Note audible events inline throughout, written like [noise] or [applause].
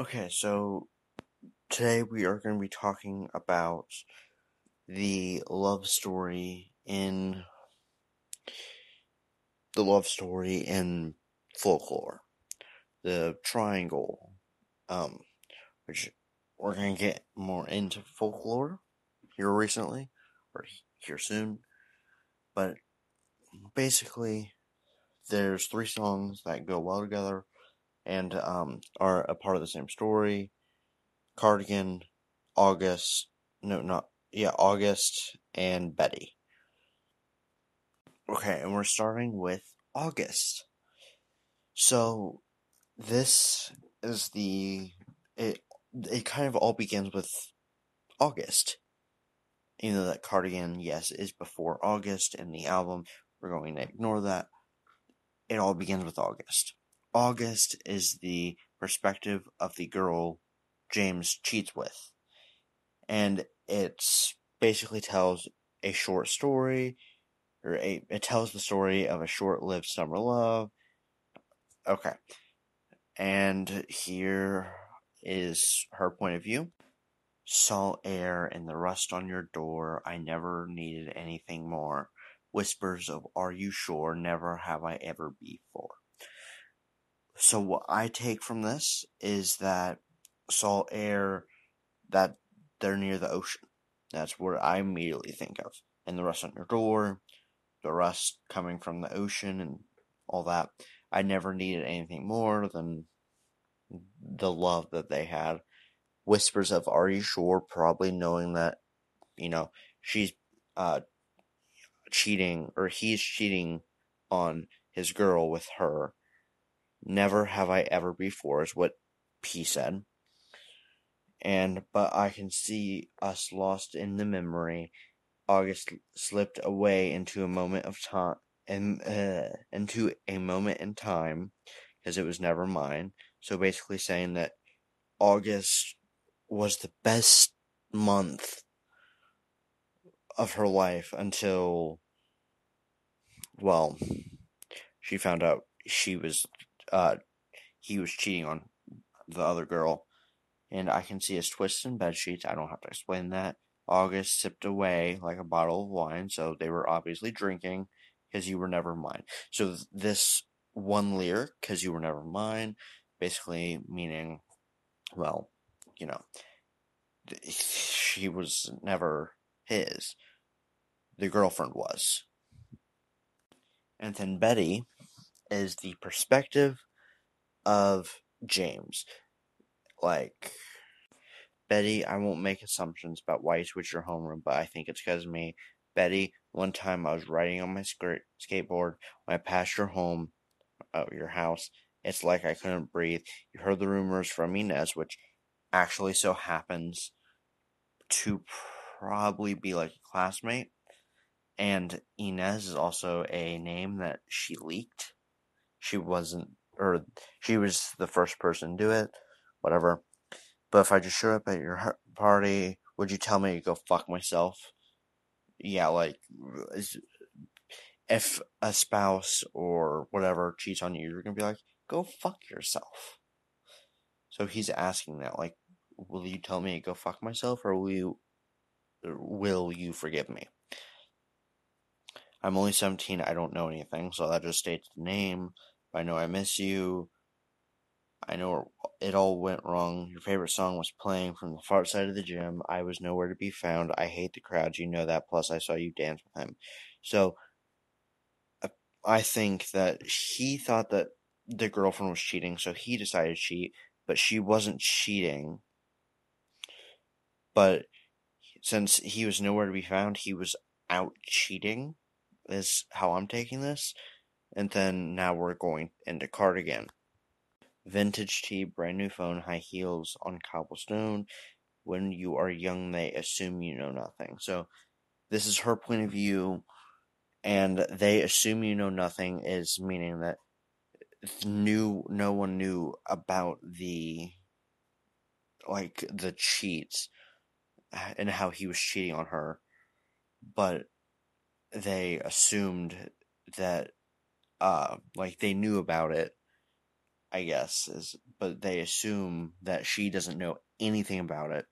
Okay, so today we are going to be talking about the love story in the love story in folklore, the triangle, um, which we're going to get more into folklore here recently or here soon, but basically there's three songs that go well together and um, are a part of the same story. Cardigan, August, no, not yeah, August and Betty. Okay, and we're starting with August. So this is the it. It kind of all begins with August. You know, that Cardigan, yes, is before August in the album, we're going to ignore that. It all begins with August. August is the perspective of the girl James cheats with. And it basically tells a short story, or a, it tells the story of a short lived summer love. Okay. And here is her point of view. Salt air and the rust on your door, I never needed anything more. Whispers of Are you sure? Never have I ever before. So what I take from this is that salt air that they're near the ocean. That's what I immediately think of. And the rust on your door, the rust coming from the ocean and all that. I never needed anything more than the love that they had. Whispers of Are you sure? Probably knowing that, you know, she's uh cheating or he's cheating on his girl with her Never have I ever before, is what P said. And, but I can see us lost in the memory. August slipped away into a moment of time, and, uh, into a moment in time, because it was never mine. So basically saying that August was the best month of her life until, well, she found out she was uh, he was cheating on the other girl. And I can see his twists in bed sheets. I don't have to explain that. August sipped away like a bottle of wine, so they were obviously drinking because you were never mine. So this one lyric, because you were never mine, basically meaning, well, you know, she was never his. The girlfriend was. And then Betty is the perspective of James. Like, Betty, I won't make assumptions about why you switched your homeroom, but I think it's because me. Betty, one time I was riding on my sk- skateboard when I passed your home, uh, your house. It's like I couldn't breathe. You heard the rumors from Inez, which actually so happens to probably be like a classmate. And Inez is also a name that she leaked she wasn't, or she was the first person to do it, whatever. But if I just show up at your party, would you tell me to go fuck myself? Yeah, like, if a spouse or whatever cheats on you, you're gonna be like, go fuck yourself. So he's asking that, like, will you tell me to go fuck myself, or will you, will you forgive me? I'm only 17, I don't know anything, so that just states the name. I know I miss you. I know it all went wrong. Your favorite song was playing from the far side of the gym. I was nowhere to be found. I hate the crowd. You know that. Plus, I saw you dance with him. So, I think that he thought that the girlfriend was cheating, so he decided to cheat, but she wasn't cheating. But since he was nowhere to be found, he was out cheating, is how I'm taking this. And then now we're going into cardigan. Vintage tee, brand new phone, high heels on cobblestone. When you are young, they assume you know nothing. So this is her point of view, and they assume you know nothing is meaning that knew no one knew about the like the cheats and how he was cheating on her, but they assumed that uh, like they knew about it, I guess is, but they assume that she doesn't know anything about it.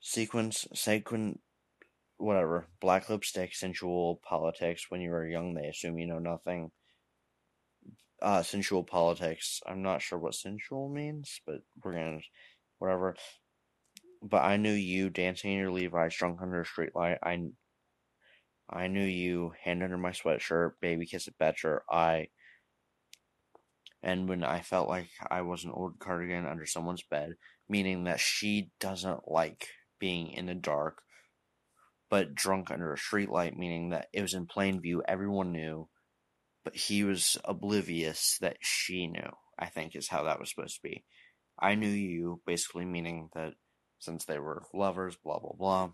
Sequence, sequin, whatever. Black lipstick, sensual politics. When you were young, they assume you know nothing. Uh, sensual politics. I'm not sure what sensual means, but we're gonna, whatever. But I knew you dancing in your Levi's, drunk under a streetlight. I, I knew you, hand under my sweatshirt, baby kiss at Betcher. I and when I felt like I was an old cardigan under someone's bed, meaning that she doesn't like being in the dark, but drunk under a streetlight, meaning that it was in plain view, everyone knew, but he was oblivious that she knew, I think is how that was supposed to be. I knew you, basically meaning that since they were lovers, blah blah blah,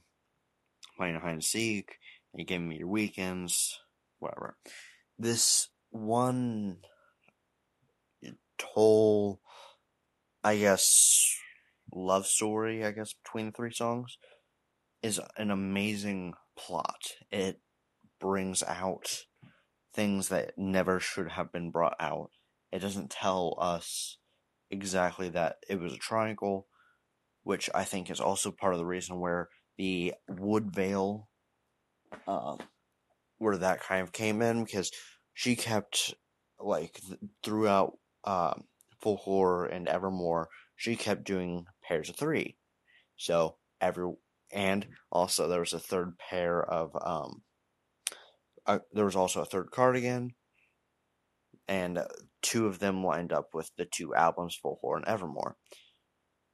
playing hide and seek, you gave me your weekends, whatever. This one whole, I guess, love story, I guess, between the three songs is an amazing plot. It brings out things that never should have been brought out. It doesn't tell us exactly that it was a triangle, which I think is also part of the reason where the Woodvale, uh, where that kind of came in, because she kept, like, th- throughout um, Folklore and Evermore, she kept doing pairs of three. So every and also there was a third pair of um, uh, there was also a third cardigan, and two of them lined up with the two albums, Folklore and Evermore.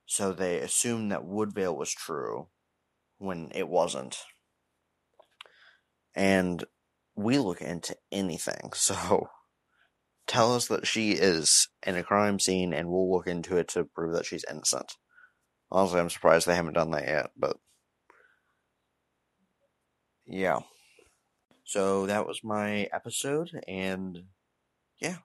So they assumed that Woodvale was true when it wasn't. And we look into anything, [laughs] so tell us that she is in a crime scene and we'll look into it to prove that she's innocent. Honestly, I'm surprised they haven't done that yet, but yeah. So that was my episode, and yeah,